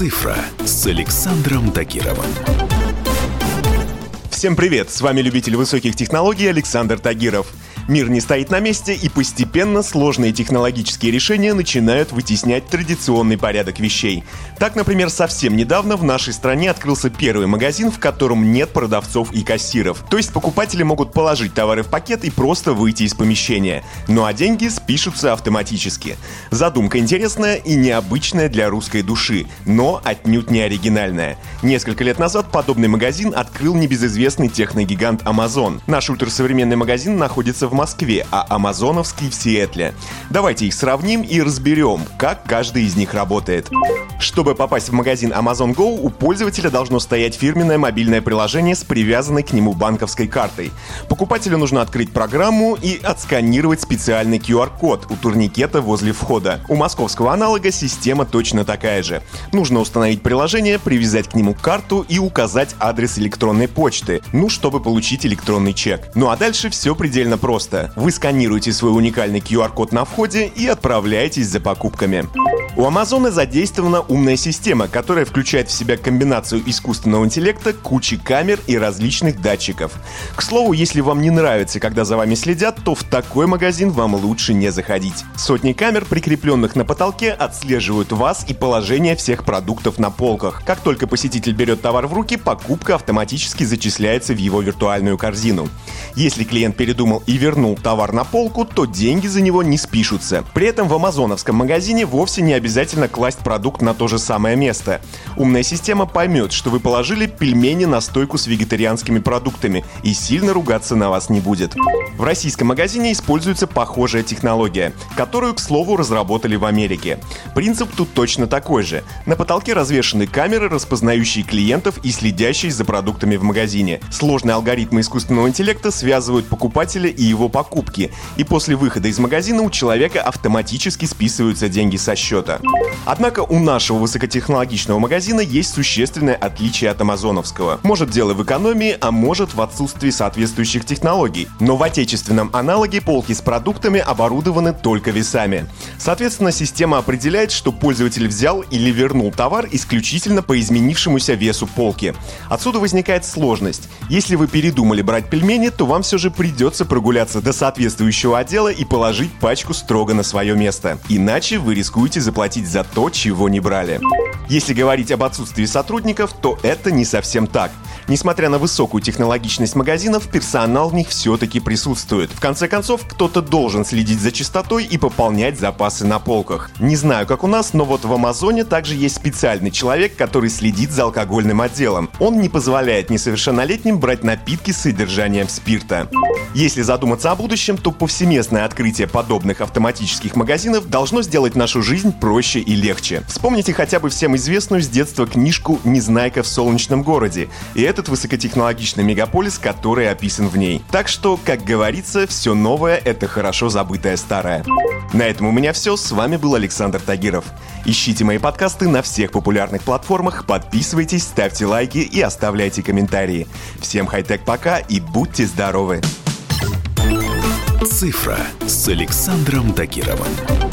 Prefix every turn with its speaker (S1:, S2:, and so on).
S1: «Цифра» с Александром Тагировым.
S2: Всем привет! С вами любитель высоких технологий Александр Тагиров – Мир не стоит на месте, и постепенно сложные технологические решения начинают вытеснять традиционный порядок вещей. Так, например, совсем недавно в нашей стране открылся первый магазин, в котором нет продавцов и кассиров. То есть покупатели могут положить товары в пакет и просто выйти из помещения. Ну а деньги спишутся автоматически. Задумка интересная и необычная для русской души, но отнюдь не оригинальная. Несколько лет назад подобный магазин открыл небезызвестный техногигант Amazon. Наш ультрасовременный магазин находится в Москве, а амазоновский в Сиэтле. Давайте их сравним и разберем, как каждый из них работает. Чтобы попасть в магазин Amazon Go, у пользователя должно стоять фирменное мобильное приложение с привязанной к нему банковской картой. Покупателю нужно открыть программу и отсканировать специальный QR-код у турникета возле входа. У московского аналога система точно такая же. Нужно установить приложение, привязать к нему карту и указать адрес электронной почты, ну, чтобы получить электронный чек. Ну а дальше все предельно просто просто. Вы сканируете свой уникальный QR-код на входе и отправляетесь за покупками. У Амазона задействована умная система, которая включает в себя комбинацию искусственного интеллекта, кучи камер и различных датчиков. К слову, если вам не нравится, когда за вами следят, то в такой магазин вам лучше не заходить. Сотни камер, прикрепленных на потолке, отслеживают вас и положение всех продуктов на полках. Как только посетитель берет товар в руки, покупка автоматически зачисляется в его виртуальную корзину. Если клиент передумал и вернул товар на полку, то деньги за него не спишутся. При этом в амазоновском магазине вовсе не обязательно класть продукт на то же самое место. Умная система поймет, что вы положили пельмени на стойку с вегетарианскими продуктами и сильно ругаться на вас не будет. В российском магазине используется похожая технология, которую, к слову, разработали в Америке. Принцип тут точно такой же. На потолке развешаны камеры, распознающие клиентов и следящие за продуктами в магазине. Сложные алгоритмы искусственного интеллекта связывают покупателя и его покупки, и после выхода из магазина у человека автоматически списываются деньги со счета. Однако у нашего высокотехнологичного магазина есть существенное отличие от амазоновского. Может дело в экономии, а может в отсутствии соответствующих технологий. Но в отечественном аналоге полки с продуктами оборудованы только весами. Соответственно, система определяет, что пользователь взял или вернул товар исключительно по изменившемуся весу полки. Отсюда возникает сложность. Если вы передумали брать пельмени, то вам все же придется прогуляться до соответствующего отдела и положить пачку строго на свое место. Иначе вы рискуете заплатить платить за то, чего не брали. Если говорить об отсутствии сотрудников, то это не совсем так. Несмотря на высокую технологичность магазинов, персонал в них все-таки присутствует. В конце концов, кто-то должен следить за чистотой и пополнять запасы на полках. Не знаю, как у нас, но вот в Амазоне также есть специальный человек, который следит за алкогольным отделом. Он не позволяет несовершеннолетним брать напитки с содержанием спирта. Если задуматься о будущем, то повсеместное открытие подобных автоматических магазинов должно сделать нашу жизнь проще и легче. Вспомните хотя бы всем известную с детства книжку «Незнайка в солнечном городе» и этот высокотехнологичный мегаполис, который описан в ней. Так что, как говорится, все новое — это хорошо забытое старое. На этом у меня все. С вами был Александр Тагиров. Ищите мои подкасты на всех популярных платформах, подписывайтесь, ставьте лайки и оставляйте комментарии. Всем хай-тек пока и будьте здоровы!
S1: «Цифра» с Александром Тагировым.